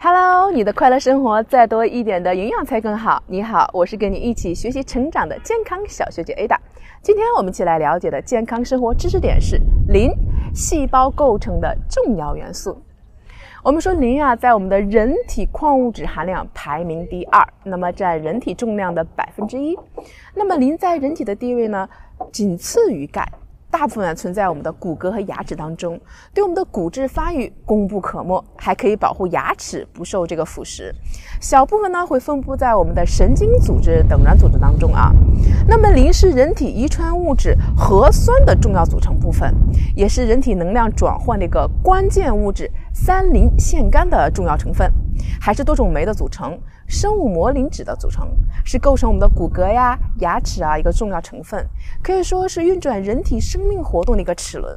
Hello，你的快乐生活再多一点的营养才更好。你好，我是跟你一起学习成长的健康小学姐 Ada。今天我们一起来了解的健康生活知识点是磷，细胞构成的重要元素。我们说磷啊，在我们的人体矿物质含量排名第二，那么占人体重量的百分之一。那么磷在人体的地位呢，仅次于钙。大部分存在我们的骨骼和牙齿当中，对我们的骨质发育功不可没，还可以保护牙齿不受这个腐蚀。小部分呢会分布在我们的神经组织等软组织当中啊。那么磷是人体遗传物质核酸的重要组成部分，也是人体能量转换的一个关键物质三磷腺苷的重要成分。还是多种酶的组成，生物膜磷脂的组成，是构成我们的骨骼呀、牙齿啊一个重要成分，可以说是运转人体生命活动的一个齿轮。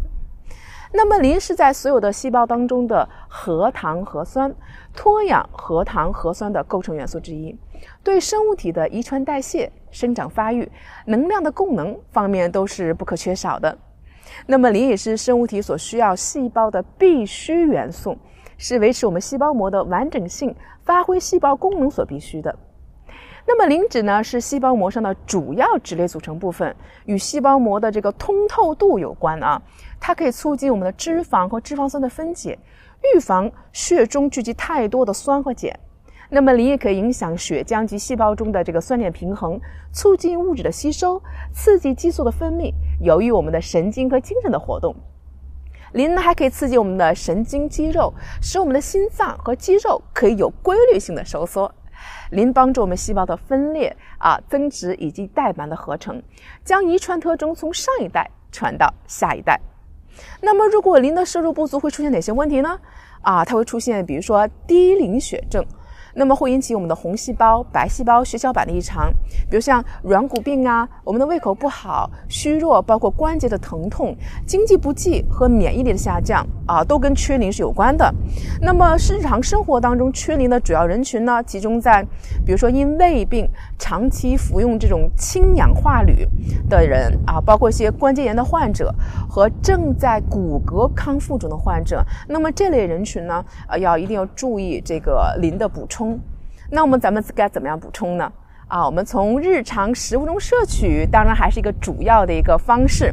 那么磷是在所有的细胞当中的核糖核酸、脱氧核糖核酸的构成元素之一，对生物体的遗传代谢、生长发育、能量的供能方面都是不可缺少的。那么磷也是生物体所需要细胞的必需元素。是维持我们细胞膜的完整性、发挥细胞功能所必须的。那么磷脂呢，是细胞膜上的主要脂类组成部分，与细胞膜的这个通透度有关啊。它可以促进我们的脂肪和脂肪酸的分解，预防血中聚集太多的酸和碱。那么磷也可以影响血浆及细胞中的这个酸碱平衡，促进物质的吸收，刺激激素的分泌，有益我们的神经和精神的活动。磷呢还可以刺激我们的神经肌肉，使我们的心脏和肌肉可以有规律性的收缩。磷帮助我们细胞的分裂啊、增殖以及代码的合成，将遗传特征从上一代传到下一代。那么，如果磷的摄入不足，会出现哪些问题呢？啊，它会出现，比如说低磷血症。那么会引起我们的红细胞、白细胞、血小板的异常，比如像软骨病啊，我们的胃口不好、虚弱，包括关节的疼痛、经济不济和免疫力的下降啊，都跟缺磷是有关的。那么日常生活当中缺磷的主要人群呢，集中在比如说因胃病长期服用这种氢氧化铝的人啊，包括一些关节炎的患者和正在骨骼康复中的患者。那么这类人群呢，呃，要一定要注意这个磷的补充。那我们咱们该怎么样补充呢？啊，我们从日常食物中摄取，当然还是一个主要的一个方式。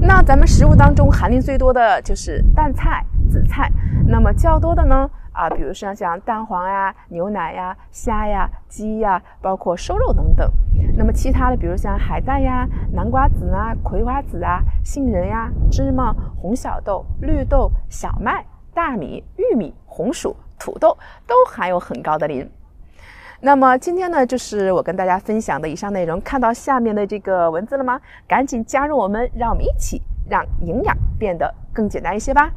那咱们食物当中含磷最多的就是淡菜、紫菜，那么较多的呢，啊，比如说像蛋黄呀、牛奶呀、虾呀、鸡呀，包括瘦肉等等。那么其他的，比如像海带呀、南瓜子啊、葵花籽啊、杏仁呀、芝麻、红小豆、绿豆、小麦、大米、玉米、红薯。土豆都含有很高的磷。那么今天呢，就是我跟大家分享的以上内容。看到下面的这个文字了吗？赶紧加入我们，让我们一起让营养变得更简单一些吧。